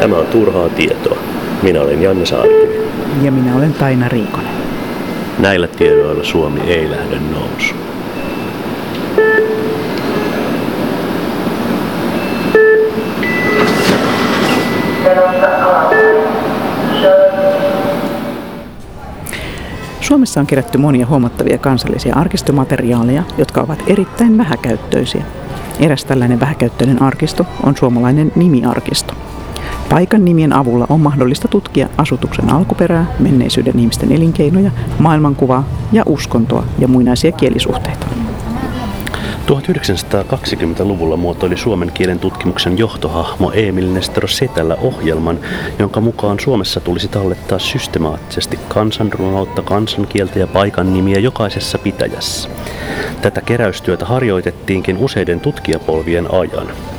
Tämä on turhaa tietoa. Minä olen Janne Saarikivi. Ja minä olen Taina Riikonen. Näillä tiedoilla Suomi ei lähde nousuun. Suomessa on kerätty monia huomattavia kansallisia arkistomateriaaleja, jotka ovat erittäin vähäkäyttöisiä. Eräs tällainen vähäkäyttöinen arkisto on suomalainen nimiarkisto. Paikan nimien avulla on mahdollista tutkia asutuksen alkuperää, menneisyyden ihmisten elinkeinoja, maailmankuvaa ja uskontoa ja muinaisia kielisuhteita. 1920-luvulla muotoili suomen kielen tutkimuksen johtohahmo Emil Nestor Setälä ohjelman, jonka mukaan Suomessa tulisi tallettaa systemaattisesti kansanrunoutta, kansankieltä ja paikan nimiä jokaisessa pitäjässä. Tätä keräystyötä harjoitettiinkin useiden tutkijapolvien ajan.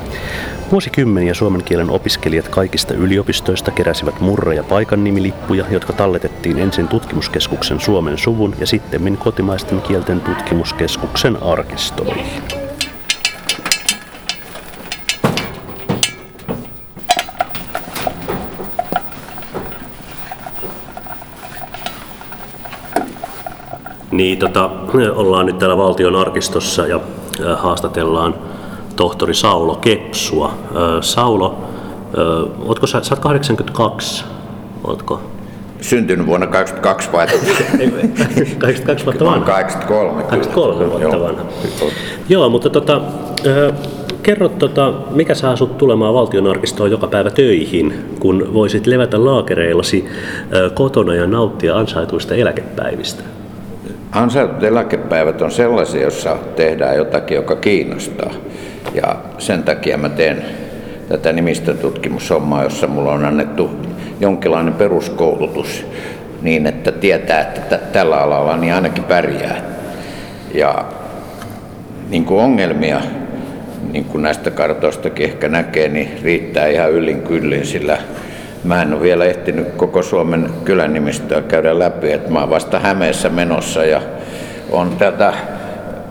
Vuosikymmeniä suomen kielen opiskelijat kaikista yliopistoista keräsivät murre- ja paikannimilippuja, jotka talletettiin ensin tutkimuskeskuksen Suomen suvun ja sitten kotimaisten kielten tutkimuskeskuksen arkistoihin. Niin, tota, ollaan nyt täällä valtion arkistossa ja haastatellaan tohtori Saulo Kepsua. Saulo, ootko sä, sä oot 82, ootko? Syntynyt vuonna 82 vai? 82 vuotta vanha? 83. 83 vuotta vanha. Joo, mutta tota, kerro, tota, mikä saa sut tulemaan valtionarkistoon joka päivä töihin, kun voisit levätä laakereillasi kotona ja nauttia ansaituista eläkepäivistä? Ansaitut eläkepäivät on sellaisia, joissa tehdään jotakin, joka kiinnostaa. Ja sen takia mä teen tätä nimistötutkimushommaa, jossa mulla on annettu jonkinlainen peruskoulutus niin, että tietää, että tällä alalla niin ainakin pärjää. Ja niin kuin ongelmia, niin kuin näistä kartoistakin ehkä näkee, niin riittää ihan yllin kyllin, sillä mä en ole vielä ehtinyt koko Suomen kylän nimistöä käydä läpi, että mä oon vasta Hämeessä menossa ja on tätä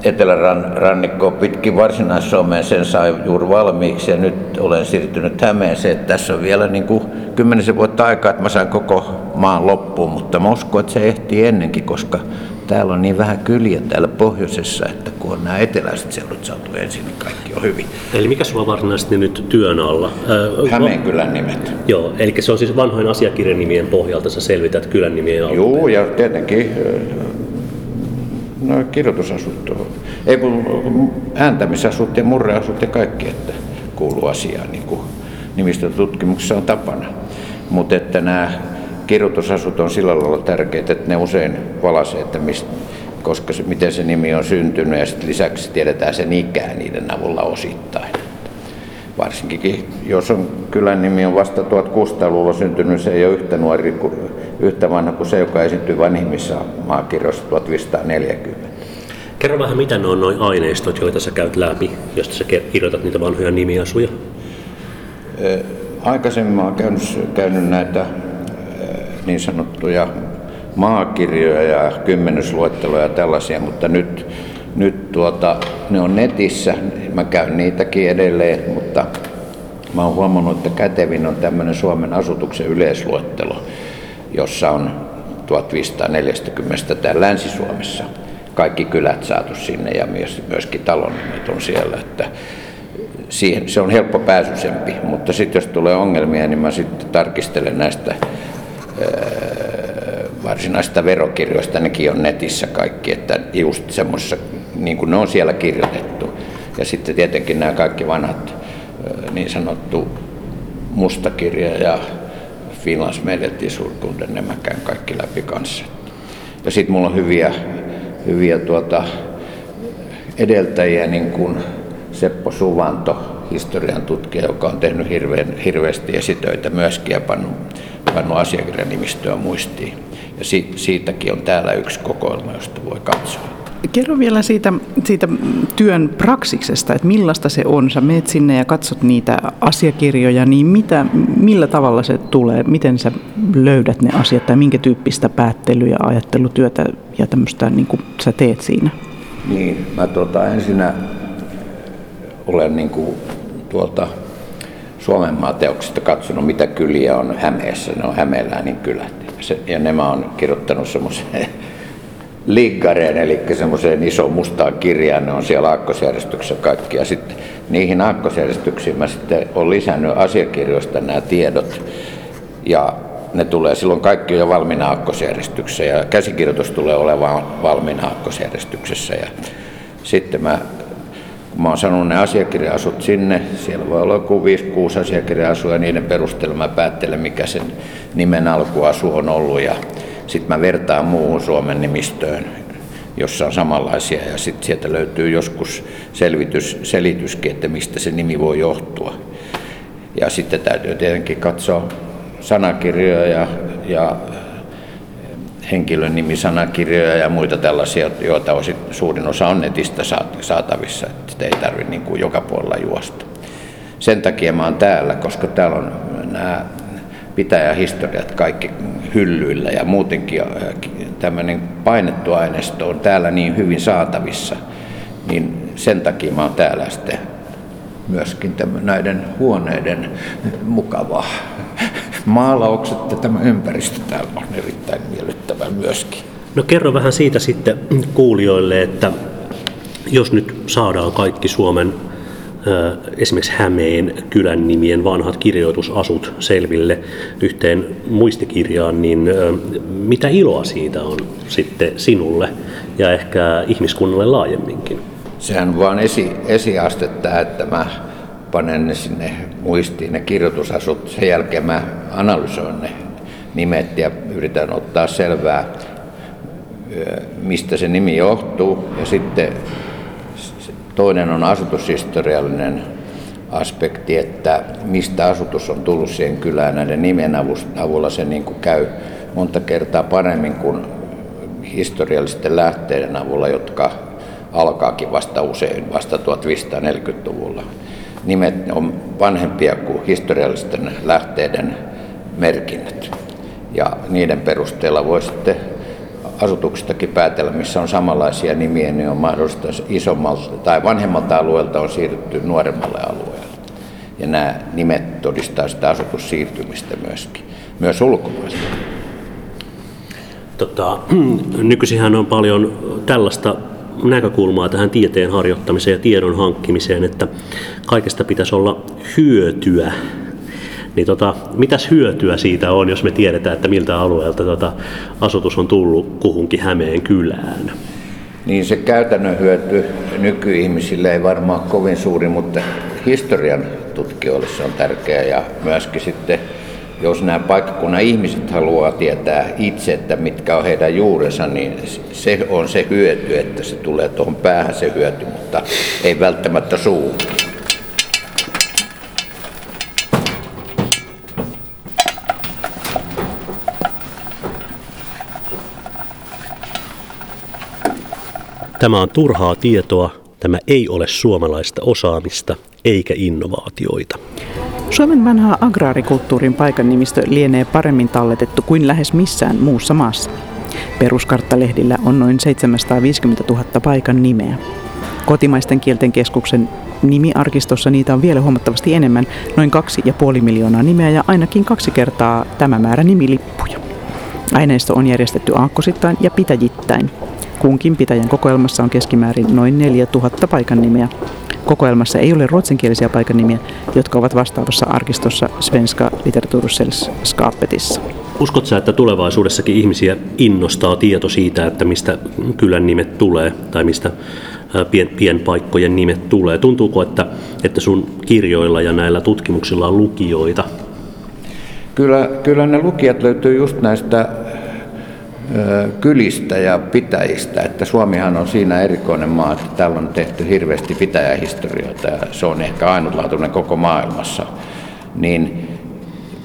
etelärannikkoa pitkin Varsinais-Suomeen, sen sai juuri valmiiksi ja nyt olen siirtynyt Hämeeseen. Tässä on vielä niin kuin kymmenisen vuotta aikaa, että mä sain koko maan loppuun, mutta mä uskon, että se ehtii ennenkin, koska täällä on niin vähän kyliä täällä pohjoisessa, että kun on nämä eteläiset seudut saatu ensin, niin kaikki on hyvin. Eli mikä sulla varsinaisesti nyt työn alla? Hämeen kylän nimet. Joo, eli se on siis vanhojen asiakirjanimien pohjalta, sä selvität kylän nimien alkuperä. Joo, ja tietenkin no, kirjoitusasut, ei kun ääntämisasut ja murreasut ja kaikki, että kuuluu asiaan, niin kuin nimistötutkimuksessa on tapana. Mutta että nämä kirjoitusasut on sillä lailla tärkeitä, että ne usein valasee, että mistä, koska se, miten se nimi on syntynyt ja sitten lisäksi tiedetään sen ikää niiden avulla osittain. Varsinkin jos on kylän nimi on vasta 1600-luvulla syntynyt, se ei ole yhtä nuori yhtä vanha kuin se, joka esiintyy vanhimmissa maakirjoissa 1540. Kerro vähän, mitä ne on noin aineistot, joita sä käyt läpi, josta sä kirjoitat niitä vanhoja nimiasuja? Aikaisemmin mä oon käynyt, käynyt näitä niin sanottuja maakirjoja ja kymmenysluetteloja ja tällaisia, mutta nyt, nyt tuota, ne on netissä. Mä käyn niitäkin edelleen, mutta mä oon huomannut, että kätevin on tämmöinen Suomen asutuksen yleisluettelo, jossa on 1540 täällä Länsi-Suomessa kaikki kylät saatu sinne ja myöskin talon nimet on siellä. Että siihen, se on helppo pääsysempi, mutta sitten jos tulee ongelmia, niin mä sitten tarkistelen näistä varsinaisista verokirjoista, nekin on netissä kaikki, että just semmoisessa, niin kuin ne on siellä kirjoitettu. Ja sitten tietenkin nämä kaikki vanhat niin sanottu mustakirja ja Finlands Medetisurkuuden, ne mä käyn kaikki läpi kanssa. Ja sitten mulla on hyviä, hyviä tuota, edeltäjiä, niin kuin Seppo Suvanto, historian tutkija, joka on tehnyt hirveän, hirveästi esitöitä myöskin ja pannut, pannut asiakirjanimistöä muistiin. Ja si, siitäkin on täällä yksi kokoelma, josta voi katsoa. Kerro vielä siitä, siitä työn praksiksesta, että millaista se on. Sä meet sinne ja katsot niitä asiakirjoja, niin mitä, millä tavalla se tulee? Miten sä löydät ne asiat tai minkä tyyppistä päättely- ja ajattelutyötä ja tämmöistä niin kuin sä teet siinä? Niin, mä tuota, ensinnä olen niin kuin, tuolta Suomen teoksista katsonut, mitä kyliä on Hämeessä. Ne on Hämeeläänin kylät. Ja ne mä oon kirjoittanut semmoiseen liggareen, eli semmoiseen iso mustaan kirjaan, ne on siellä aakkosjärjestyksessä kaikki. Ja sitten niihin aakkosjärjestyksiin mä sitten olen lisännyt asiakirjoista nämä tiedot. Ja ne tulee silloin kaikki jo valmiina aakkosjärjestyksessä ja käsikirjoitus tulee olemaan valmiina aakkosjärjestyksessä. Ja sitten mä, kun mä oon sanonut ne asiakirja-asut sinne, siellä voi olla joku 5-6 asiakirja-asua ja niiden perusteella mä päättelen, mikä sen nimen alkuasu on ollut. Ja sitten mä vertaan muuhun Suomen nimistöön, jossa on samanlaisia ja sitten sieltä löytyy joskus selvitys, selityskin, että mistä se nimi voi johtua. Ja sitten täytyy tietenkin katsoa sanakirjoja ja, ja henkilön nimisanakirjoja ja muita tällaisia, joita osin, suurin osa on netistä saatavissa, että sitä ei tarvitse niin joka puolella juosta. Sen takia mä oon täällä, koska täällä on nämä pitäjähistoriat kaikki hyllyillä ja muutenkin äh, tämmöinen painettu aineisto on täällä niin hyvin saatavissa, niin sen takia mä oon täällä sitten myöskin tämän, näiden huoneiden mukava maalaukset ja tämä ympäristö täällä on erittäin miellyttävä myöskin. No kerro vähän siitä sitten kuulijoille, että jos nyt saadaan kaikki Suomen esimerkiksi Hämeen kylän nimien vanhat kirjoitusasut selville yhteen muistikirjaan, niin mitä iloa siitä on sitten sinulle ja ehkä ihmiskunnalle laajemminkin? Sehän vaan esi, esiastetta, että mä panen ne sinne muistiin ne kirjoitusasut. Sen jälkeen mä analysoin ne nimet ja yritän ottaa selvää, mistä se nimi johtuu. Ja sitten Toinen on asutushistoriallinen aspekti, että mistä asutus on tullut siihen kylään näiden nimen avulla se niin kuin käy monta kertaa paremmin kuin historiallisten lähteiden avulla, jotka alkaakin vasta usein vasta 1540-luvulla. Nimet on vanhempia kuin historiallisten lähteiden merkinnät. Ja niiden perusteella voi sitten asutuksistakin päätellä, missä on samanlaisia nimiä, niin on mahdollista isommalta tai vanhemmalta alueelta on siirrytty nuoremmalle alueelle. Ja nämä nimet todistaa sitä asutussiirtymistä myöskin, myös ulkomaista. Tota, nykyisinhän on paljon tällaista näkökulmaa tähän tieteen harjoittamiseen ja tiedon hankkimiseen, että kaikesta pitäisi olla hyötyä niin tota, mitäs hyötyä siitä on, jos me tiedetään, että miltä alueelta tota, asutus on tullut kuhunkin Hämeen kylään? Niin se käytännön hyöty nykyihmisille ei varmaan kovin suuri, mutta historian tutkijoille se on tärkeää ja myöskin sitten jos nämä paikkakunnan ihmiset haluaa tietää itse, että mitkä on heidän juurensa, niin se on se hyöty, että se tulee tuohon päähän se hyöty, mutta ei välttämättä suuhun. Tämä on turhaa tietoa, tämä ei ole suomalaista osaamista eikä innovaatioita. Suomen vanhaa agraarikulttuurin paikan nimistö lienee paremmin talletettu kuin lähes missään muussa maassa. Peruskarttalehdillä on noin 750 000 paikan nimeä. Kotimaisten kielten keskuksen nimiarkistossa niitä on vielä huomattavasti enemmän, noin 2,5 miljoonaa nimeä ja ainakin kaksi kertaa tämä määrä nimilippuja. Aineisto on järjestetty aakkosittain ja pitäjittäin. Kunkin pitäjän kokoelmassa on keskimäärin noin 4000 paikan nimeä. Kokoelmassa ei ole ruotsinkielisiä paikan nimiä, jotka ovat vastaavassa arkistossa Svenska Litteratursällskapetissa. Uskotko sä, että tulevaisuudessakin ihmisiä innostaa tieto siitä, että mistä kylän nimet tulee tai mistä pien, pienpaikkojen nimet tulee? Tuntuuko, että, että sun kirjoilla ja näillä tutkimuksilla on lukijoita? Kyllä, kyllä ne lukijat löytyy just näistä kylistä ja pitäjistä, että Suomihan on siinä erikoinen maa, että täällä on tehty hirveästi pitäjähistorioita ja se on ehkä ainutlaatuinen koko maailmassa. Niin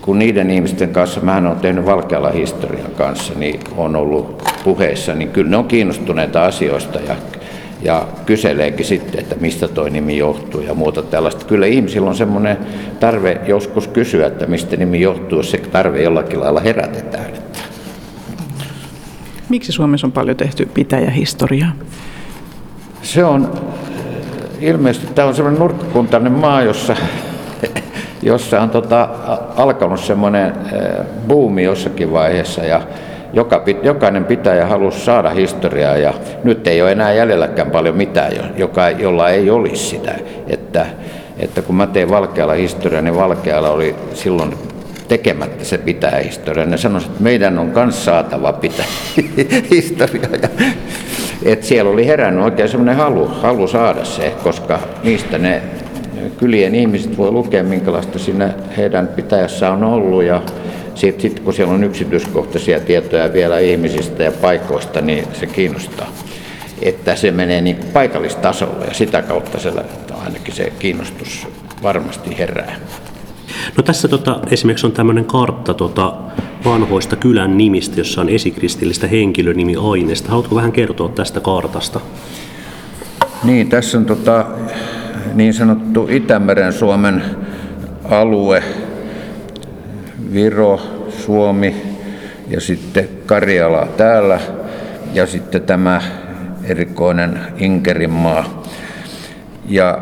kun niiden ihmisten kanssa, mä olen tehnyt Valkeala historian kanssa, niin on ollut puheissa, niin kyllä ne on kiinnostuneita asioista ja, ja kyseleekin sitten, että mistä toi nimi johtuu ja muuta tällaista. Kyllä ihmisillä on semmoinen tarve joskus kysyä, että mistä nimi johtuu, se tarve jollakin lailla herätetään. Miksi Suomessa on paljon tehty pitäjähistoriaa? Se on ilmeisesti, tämä on sellainen nurkkakuntainen maa, jossa jossa on tota, alkanut semmoinen buumi jossakin vaiheessa ja joka, jokainen pitäjä halusi saada historiaa ja nyt ei ole enää jäljelläkään paljon mitään, joka, jolla ei olisi sitä. Että, että kun mä tein Valkealla historiaa, niin Valkealla oli silloin tekemättä se pitää historiaa. Ne sanoisivat, että meidän on myös saatava pitää historiaa. Et siellä oli herännyt oikein semmoinen halu, halu saada se, koska niistä ne kylien ihmiset voi lukea, minkälaista siinä heidän pitäjässä on ollut. Ja sitten sit, kun siellä on yksityiskohtaisia tietoja vielä ihmisistä ja paikoista, niin se kiinnostaa. Että se menee niin paikallistasolle ja sitä kautta se, ainakin se kiinnostus varmasti herää. No tässä tota, esimerkiksi on tämmöinen kartta tota, vanhoista kylän nimistä, jossa on esikristillistä henkilönimiaineesta. Haluatko vähän kertoa tästä kartasta? Niin, tässä on tota, niin sanottu Itämeren Suomen alue, Viro, Suomi ja sitten Karjala täällä ja sitten tämä erikoinen Inkerinmaa. Ja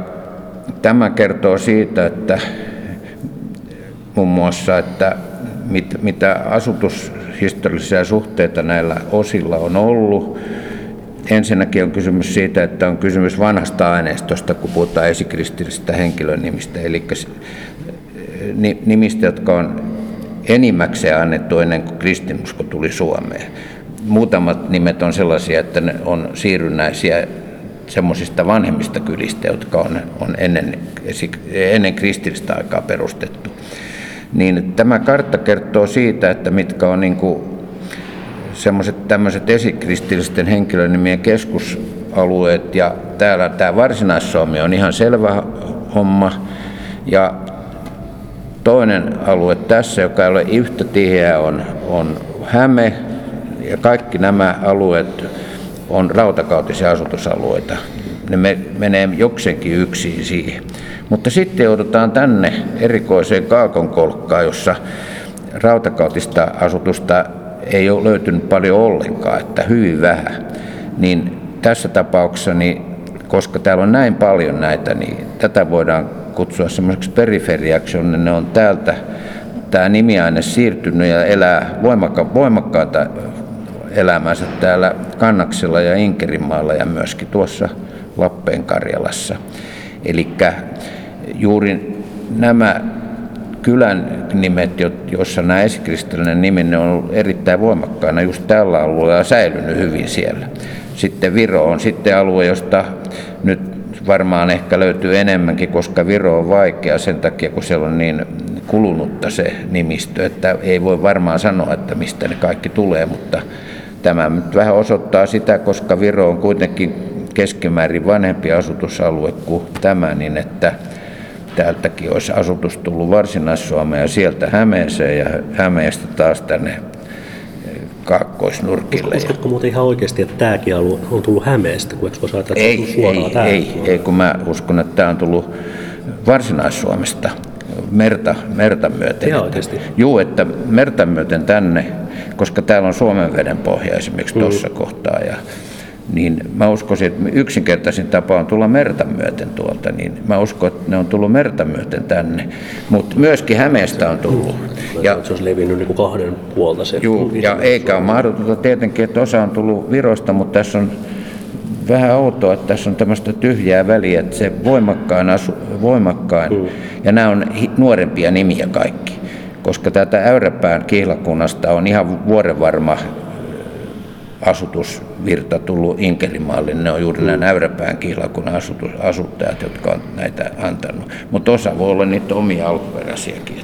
tämä kertoo siitä, että muun muassa, että mit, mitä asutushistoriallisia suhteita näillä osilla on ollut. Ensinnäkin on kysymys siitä, että on kysymys vanhasta aineistosta, kun puhutaan esikristillisistä henkilönimistä, eli nimistä, jotka on enimmäkseen annettu ennen kuin kristinusko tuli Suomeen. Muutamat nimet on sellaisia, että ne on siirrynnäisiä semmoisista vanhemmista kylistä, jotka on, on ennen, ennen kristillistä aikaa perustettu niin tämä kartta kertoo siitä, että mitkä on niin semmoiset tämmöiset esikristillisten henkilönimien keskusalueet. Ja täällä tämä Varsinais-Suomi on ihan selvä homma. Ja toinen alue tässä, joka ei ole yhtä tiheä, on, on Häme. Ja kaikki nämä alueet on rautakautisia asutusalueita. Ne menee jokseenkin yksin siihen. Mutta sitten joudutaan tänne erikoiseen kaakonkolkkaan, jossa rautakautista asutusta ei ole löytynyt paljon ollenkaan, että hyvin vähän. Niin tässä tapauksessa, niin, koska täällä on näin paljon näitä, niin tätä voidaan kutsua semmoiseksi periferiaksi, jonne ne on täältä tämä nimiaine siirtynyt ja elää voimakka, voimakkaata elämänsä täällä Kannaksella ja Inkerimaalla ja myöskin tuossa Lappeen Karjalassa. Eli juuri nämä kylän nimet, joissa nämä esikristillinen nimi ne on ollut erittäin voimakkaana just tällä alueella säilynyt hyvin siellä. Sitten Viro on sitten alue, josta nyt varmaan ehkä löytyy enemmänkin, koska Viro on vaikea sen takia, kun siellä on niin kulunutta se nimistö, että ei voi varmaan sanoa, että mistä ne kaikki tulee, mutta tämä nyt vähän osoittaa sitä, koska Viro on kuitenkin keskimäärin vanhempi asutusalue kuin tämä, niin että täältäkin olisi asutus tullut Varsinais-Suomeen ja sieltä Hämeeseen ja Hämeestä taas tänne eh, kaakkoisnurkille. Uskotko muuten ihan oikeasti, että tämäkin alue on tullut Hämeestä, kun eikö että ei, suoraan ei, ei, ei, kun mä uskon, että tämä on tullut Varsinais-Suomesta merta, merta myöten. Ihan oikeasti? Juu, että merta myöten tänne, koska täällä on Suomen veden pohja esimerkiksi tuossa mm. kohtaa. Ja niin mä uskoisin, että yksinkertaisin tapa on tulla merta myöten tuolta, niin mä uskon, että ne on tullut merta myöten tänne. Mutta myöskin Hämeestä on tullut. Ja, se olisi levinnyt niin kuin kahden puolta se. Juu, ja eikä ole mahdotonta tietenkin, että osa on tullut Virosta, mutta tässä on vähän outoa, että tässä on tämmöistä tyhjää väliä, että se voimakkain, asu, voimakkain mm. ja nämä on nuorempia nimiä kaikki, koska tätä Äyräpään kihlakunnasta on ihan vuorenvarma asutusvirta tullut Inkerimaalle. Ne on juuri nämä Näyräpään kihlakunnan asutus, asuttajat, jotka on näitä antanut. Mutta osa voi olla niitä omia alkuperäisiäkin.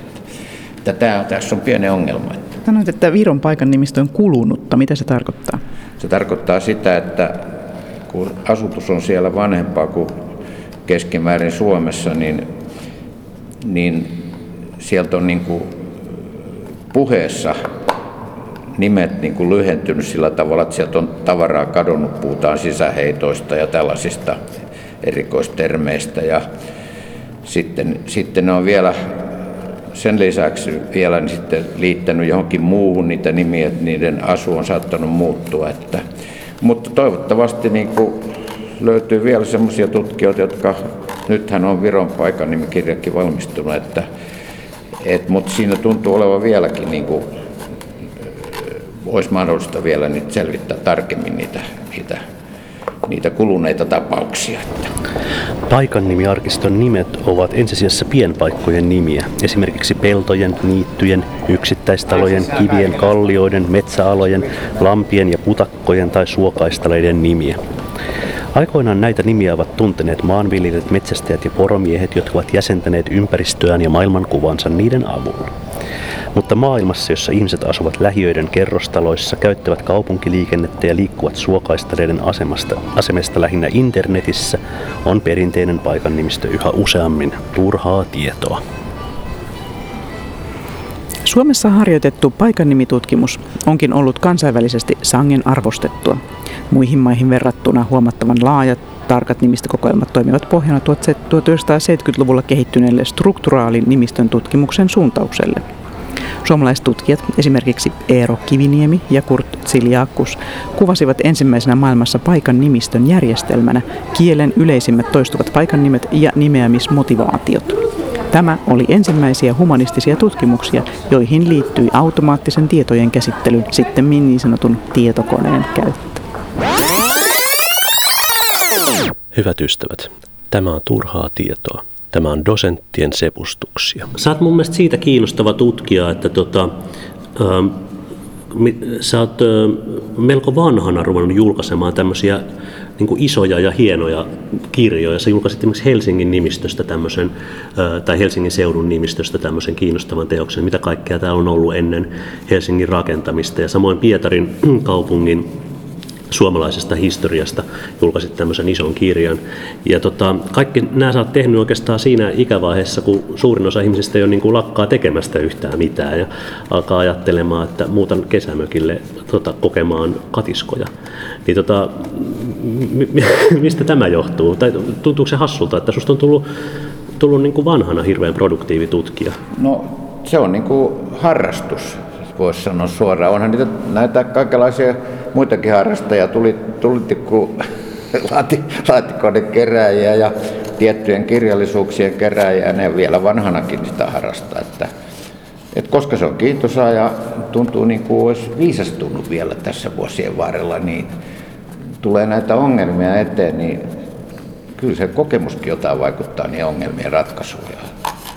Että tämä, tässä on pieni ongelma. Sanoit, että Viron paikan nimistö on kulunutta. Mitä se tarkoittaa? Se tarkoittaa sitä, että kun asutus on siellä vanhempaa kuin keskimäärin Suomessa, niin, niin sieltä on niin kuin puheessa nimet niin kuin lyhentynyt sillä tavalla, että sieltä on tavaraa kadonnut, puhutaan sisäheitoista ja tällaisista erikoistermeistä. Ja sitten, sitten ne on vielä sen lisäksi vielä niin sitten liittänyt johonkin muuhun niitä nimiä, että niiden asu on saattanut muuttua. Että, mutta toivottavasti niin kuin löytyy vielä sellaisia tutkijoita, jotka nythän on Viron paikan nimikirjakin valmistunut, että Et, mutta siinä tuntuu olevan vieläkin, niin kuin, olisi mahdollista vielä nyt selvittää tarkemmin niitä, niitä, niitä kuluneita tapauksia. Paikannimiarkiston nimet ovat ensisijassa pienpaikkojen nimiä, esimerkiksi peltojen, niittyjen, yksittäistalojen, kivien, kallioiden, metsäalojen, lampien ja putakkojen tai suokaistaleiden nimiä. Aikoinaan näitä nimiä ovat tunteneet maanviljelijät, metsästäjät ja poromiehet, jotka ovat jäsentäneet ympäristöään ja maailmankuvansa niiden avulla. Mutta maailmassa, jossa ihmiset asuvat lähiöiden kerrostaloissa, käyttävät kaupunkiliikennettä ja liikkuvat suokaistaleiden asemasta, asemesta lähinnä internetissä, on perinteinen paikan nimistö yhä useammin turhaa tietoa. Suomessa harjoitettu paikannimitutkimus onkin ollut kansainvälisesti sangen arvostettua. Muihin maihin verrattuna huomattavan laajat, tarkat nimistökokoelmat toimivat pohjana 1970-luvulla kehittyneelle strukturaalin nimistön tutkimuksen suuntaukselle. Suomalaiset tutkijat, esimerkiksi Eero Kiviniemi ja Kurt Ziliakus, kuvasivat ensimmäisenä maailmassa paikan nimistön järjestelmänä kielen yleisimmät toistuvat paikan nimet ja nimeämismotivaatiot. Tämä oli ensimmäisiä humanistisia tutkimuksia, joihin liittyi automaattisen tietojen käsittely, sitten niin sanotun tietokoneen käyttö. Hyvät ystävät, tämä on turhaa tietoa. Tämä on dosenttien sepustuksia. Sä oot mun mielestä siitä kiinnostava tutkija, että tota, ähm, sä oot äh, melko vanhana ruvennut julkaisemaan tämmöisiä niin isoja ja hienoja kirjoja. Sä julkaisit esimerkiksi Helsingin nimistöstä tämmöisen, äh, tai Helsingin seudun nimistöstä tämmöisen kiinnostavan teoksen, mitä kaikkea täällä on ollut ennen Helsingin rakentamista. Ja samoin Pietarin kaupungin suomalaisesta historiasta, julkaisit tämmöisen ison kirjan. Ja tota, kaikki nämä sä oot tehnyt oikeastaan siinä ikävaiheessa, kun suurin osa ihmisistä jo niin kuin lakkaa tekemästä yhtään mitään ja alkaa ajattelemaan, että muutan kesämökille tota, kokemaan katiskoja. Niin tota, mistä tämä johtuu? Tai tuntuuko se hassulta, että susta on tullut, tullut niin kuin vanhana hirveän produktiivitutkija? No se on niin kuin harrastus voisi sanoa suoraan. Onhan niitä näitä kaikenlaisia muitakin harrastajia, tuli, tuli kun laatikoiden keräjiä ja tiettyjen kirjallisuuksien keräjiä, ne vielä vanhanakin sitä harrastaa. Että, et koska se on kiintosaa ja tuntuu niin kuin olisi viisastunut vielä tässä vuosien varrella, niin tulee näitä ongelmia eteen, niin kyllä se kokemuskin jotain vaikuttaa niin ongelmien ratkaisuun.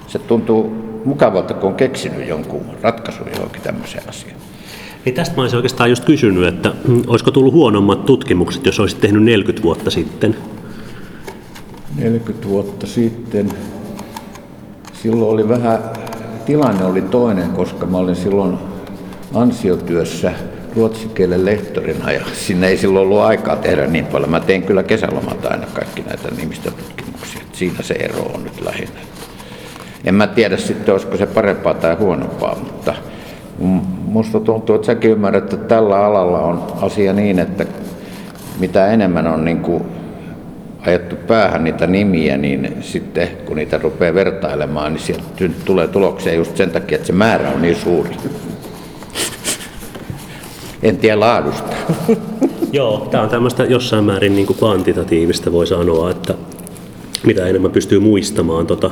Se tuntuu mukavalta, kun on keksinyt jonkun ratkaisun johonkin tämmöiseen asiaan. Niin tästä mä olisin oikeastaan just kysynyt, että mm, olisiko tullut huonommat tutkimukset, jos olisit tehnyt 40 vuotta sitten? 40 vuotta sitten. Silloin oli vähän, tilanne oli toinen, koska mä olin silloin ansiotyössä ruotsikielen lehtorina ja sinne ei silloin ollut aikaa tehdä niin paljon. Mä tein kyllä kesälomalta aina kaikki näitä nimistötutkimuksia. Siinä se ero on nyt lähinnä. En mä tiedä sitten, olisiko se parempaa tai huonompaa, mutta musta tuntuu, että säkin ymmärrät, että tällä alalla on asia niin, että mitä enemmän on niin kuin ajettu päähän niitä nimiä, niin sitten kun niitä rupeaa vertailemaan, niin sieltä tulee tuloksia just sen takia, että se määrä on niin suuri. En tiedä laadusta. Joo, tämä on tämmöistä jossain määrin niin kuin kvantitatiivista voi sanoa, että mitä enemmän pystyy muistamaan tota,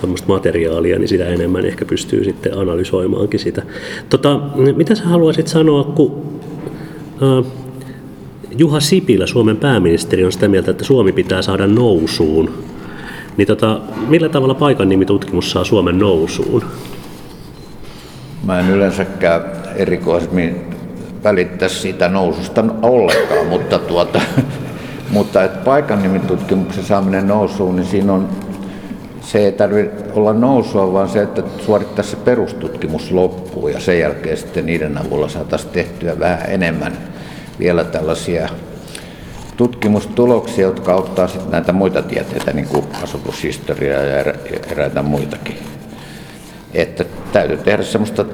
tuommoista materiaalia, niin sitä enemmän ehkä pystyy sitten analysoimaankin sitä. Tota, mitä sä haluaisit sanoa, kun äh, Juha Sipilä, Suomen pääministeri, on sitä mieltä, että Suomi pitää saada nousuun. Niin tota, millä tavalla paikan nimitutkimus saa Suomen nousuun? Mä en yleensäkään erikoisemmin välittää siitä noususta ollenkaan, mutta, tuota, mutta että paikan nimitutkimuksen saaminen nousuun, niin siinä on se ei tarvitse olla nousua, vaan se, että suorittaisi se perustutkimus loppuun ja sen jälkeen sitten niiden avulla saataisiin tehtyä vähän enemmän vielä tällaisia tutkimustuloksia, jotka auttaa sitten näitä muita tieteitä, niin kuin asutushistoriaa ja eräitä muitakin. Että täytyy tehdä semmoista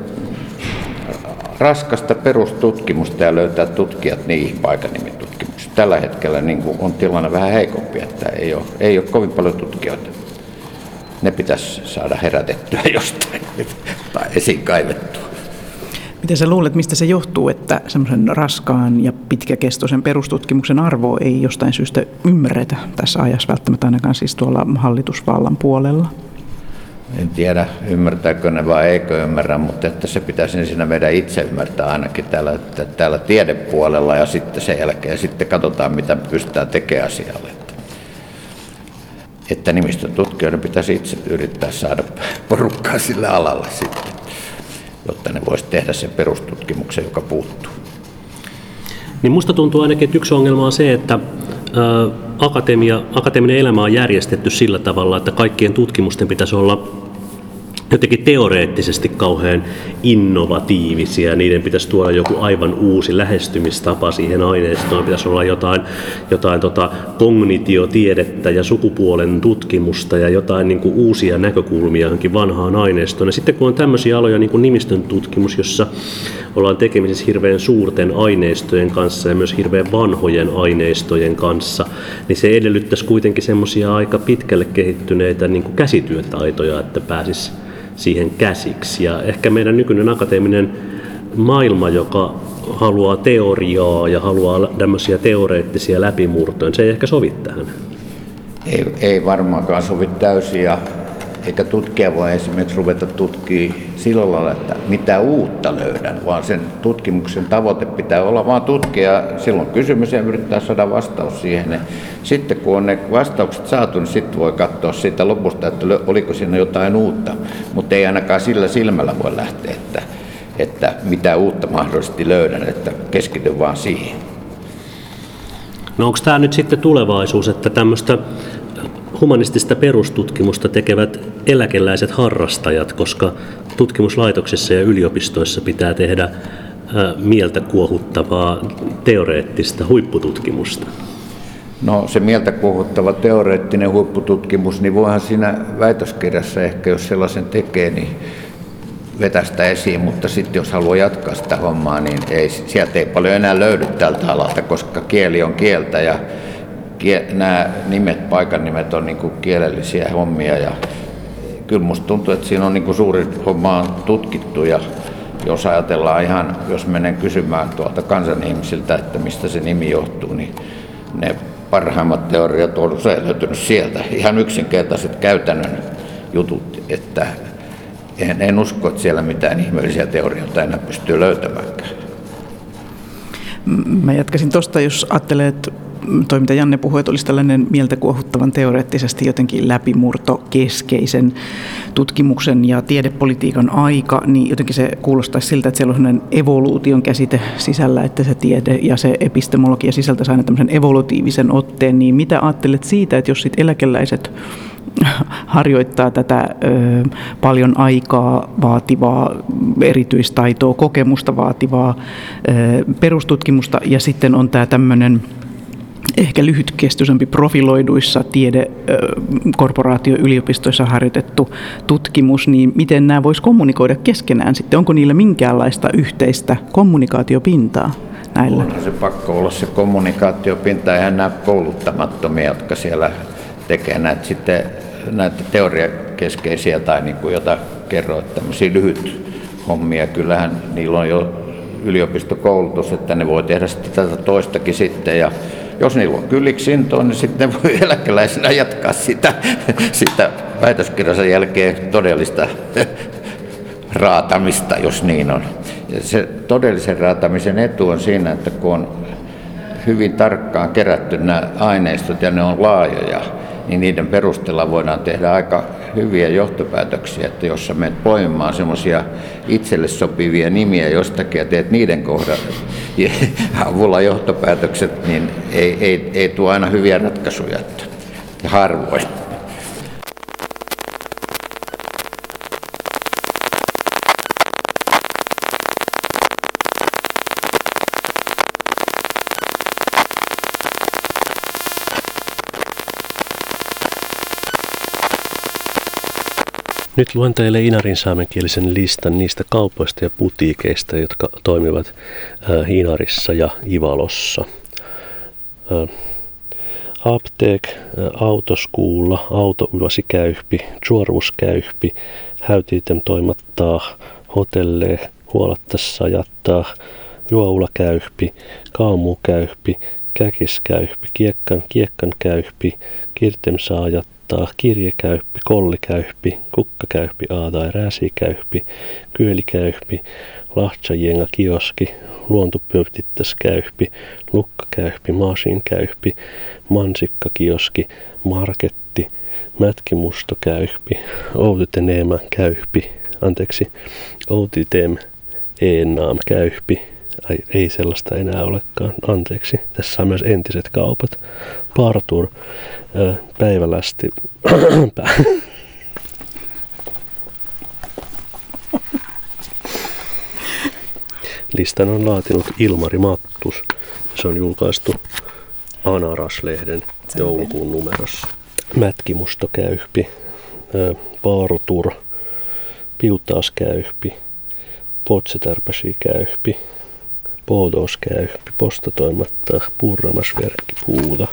raskasta perustutkimusta ja löytää tutkijat niihin paikannimitutkimuksiin. Tällä hetkellä niin on tilanne vähän heikompi, että ei ole, ei ole kovin paljon tutkijoita ne pitäisi saada herätettyä jostain tai esiin kaivettua. Miten sä luulet, mistä se johtuu, että semmoisen raskaan ja pitkäkestoisen perustutkimuksen arvoa ei jostain syystä ymmärretä tässä ajassa välttämättä ainakaan siis tuolla hallitusvallan puolella? En tiedä, ymmärtääkö ne vai eikö ymmärrä, mutta että se pitäisi siinä meidän itse ymmärtää ainakin täällä, täällä tiedepuolella ja sitten sen jälkeen sitten katsotaan, mitä pystytään tekemään asialle. Että nimistötutkijoiden pitäisi itse yrittää saada porukkaa sillä alalle sitten, jotta ne voisi tehdä sen perustutkimuksen, joka puuttuu. Niin musta tuntuu ainakin, että yksi ongelma on se, että akatemia, akateeminen elämä on järjestetty sillä tavalla, että kaikkien tutkimusten pitäisi olla jotenkin teoreettisesti kauhean innovatiivisia. Niiden pitäisi tuoda joku aivan uusi lähestymistapa siihen aineistoon. Pitäisi olla jotain, jotain tota kognitiotiedettä ja sukupuolen tutkimusta ja jotain niin kuin uusia näkökulmia johonkin vanhaan aineistoon. Ja sitten kun on tämmöisiä aloja niin kuin nimistön tutkimus, jossa ollaan tekemisissä hirveän suurten aineistojen kanssa ja myös hirveän vanhojen aineistojen kanssa, niin se edellyttäisi kuitenkin semmoisia aika pitkälle kehittyneitä niin kuin käsityötaitoja, että pääsisi siihen käsiksi. Ja ehkä meidän nykyinen akateeminen maailma, joka haluaa teoriaa ja haluaa tämmöisiä teoreettisia läpimurtoja, se ei ehkä sovi tähän. Ei, ei varmaankaan sovi täysin ja eikä tutkija voi esimerkiksi ruveta tutkimaan sillä lailla, että mitä uutta löydän, vaan sen tutkimuksen tavoite pitää olla vaan tutkia silloin kysymys ja yrittää saada vastaus siihen. Sitten kun on ne vastaukset saatu, niin sitten voi katsoa siitä lopusta, että oliko siinä jotain uutta, mutta ei ainakaan sillä silmällä voi lähteä, että, että mitä uutta mahdollisesti löydän, että keskityn vaan siihen. No onko tämä nyt sitten tulevaisuus, että tämmöistä humanistista perustutkimusta tekevät eläkeläiset harrastajat, koska tutkimuslaitoksissa ja yliopistoissa pitää tehdä mieltä kuohuttavaa teoreettista huippututkimusta? No se mieltä kuohuttava teoreettinen huippututkimus, niin voihan siinä väitöskirjassa ehkä, jos sellaisen tekee, niin vetästä esiin, mutta sitten jos haluaa jatkaa sitä hommaa, niin ei, sieltä ei paljon enää löydy tältä alalta, koska kieli on kieltä ja nämä nimet, paikan nimet on niin kuin kielellisiä hommia ja kyllä musta tuntuu, että siinä on niin kuin suuri homma on tutkittu ja jos ajatellaan ihan, jos menen kysymään tuolta kansan ihmisiltä, että mistä se nimi johtuu, niin ne parhaimmat teoriat on usein löytynyt sieltä. Ihan yksinkertaiset käytännön jutut, että en, en usko, että siellä mitään ihmeellisiä teorioita enää pystyy löytämäänkään. Mä jatkaisin tuosta, jos ajattelee, että toi mitä Janne puhui, että olisi tällainen mieltä kuohuttavan teoreettisesti jotenkin läpimurto keskeisen tutkimuksen ja tiedepolitiikan aika, niin jotenkin se kuulostaisi siltä, että siellä on evoluution käsite sisällä, että se tiede ja se epistemologia sisältäisi aina tämmöisen evolutiivisen otteen, niin mitä ajattelet siitä, että jos sitten eläkeläiset harjoittaa tätä ö, paljon aikaa vaativaa erityistaitoa, kokemusta vaativaa ö, perustutkimusta ja sitten on tämä tämmöinen ehkä lyhytkestoisempi profiloiduissa tiedekorporaatio yliopistoissa harjoitettu tutkimus, niin miten nämä voisi kommunikoida keskenään sitten? Onko niillä minkäänlaista yhteistä kommunikaatiopintaa? Näillä? On se pakko olla se kommunikaatiopinta, eihän nämä kouluttamattomia, jotka siellä tekee näitä, sitten, näitä teoriakeskeisiä tai niin kuin jota kerroit, tämmöisiä lyhyt hommia. Kyllähän niillä on jo yliopistokoulutus, että ne voi tehdä sitten tätä toistakin sitten ja jos niillä on kylliksi intoa, niin sitten voi eläkeläisenä jatkaa sitä, sitä väitöskirjansa jälkeen todellista raatamista, jos niin on. Ja se todellisen raatamisen etu on siinä, että kun on hyvin tarkkaan kerätty nämä aineistot ja ne on laajoja, niin niiden perusteella voidaan tehdä aika hyviä johtopäätöksiä, että jos sä menet poimimaan semmoisia itselle sopivia nimiä jostakin ja teet niiden kohdalla avulla johtopäätökset, niin ei, ei, ei tuo aina hyviä ratkaisuja, harvoin. Nyt luen teille Inarin saamenkielisen listan niistä kaupoista ja putiikeista, jotka toimivat äh, Inarissa ja Ivalossa. Äh, Apteek, äh, autoskuulla, autoylasikäyhpi, juorvuskäyhpi, häytiitem toimattaa, hotellee, huolattassa jattaa, juoulakäyhpi, kaamukäyhpi, käkiskäyhpi, kiekkan, kiekkan käyhpi, ilmoittaa kirjekäyppi, kollikäyppi, kukkakäyppi, A- tai rääsikäyppi, kyölikäyppi, lahtsajenga kioski, luontopöytittäskäyppi, lukkakäyppi, maasinkäyppi, mansikkakioski, marketti, mätkimustokäyppi, outiteneema käyppi, anteeksi, outitem eenaam käyppi, Ai, ei sellaista enää olekaan, anteeksi. Tässä on myös entiset kaupat. Partur, päivälästi, Listan on laatinut Ilmari Mattus. Se on julkaistu Anaras-lehden joulukuun numerossa. Mätkimustokäyhpi, Partur, Piutaaskäyhpi, Potsetärpäsi-käyhpi, Poodoskäyhpi, postatoimatta, Purramasverkki, Puuta.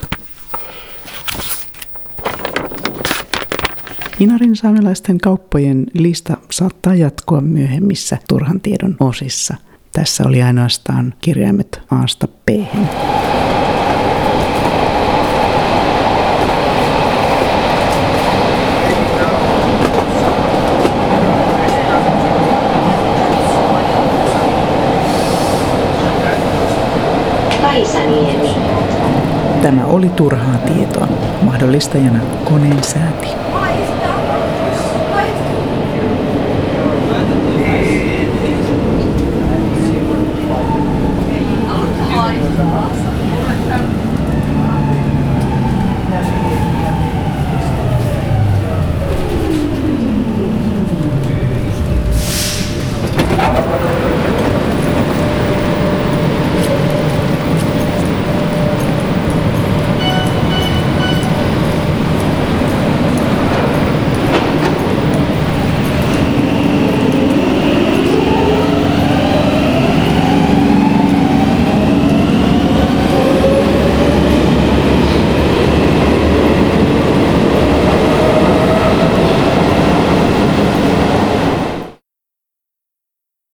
Inarin saamelaisten kauppojen lista saattaa jatkua myöhemmissä turhan tiedon osissa. Tässä oli ainoastaan kirjaimet Aasta p Tämä oli turhaa tietoa. Mahdollistajana koneen sääti.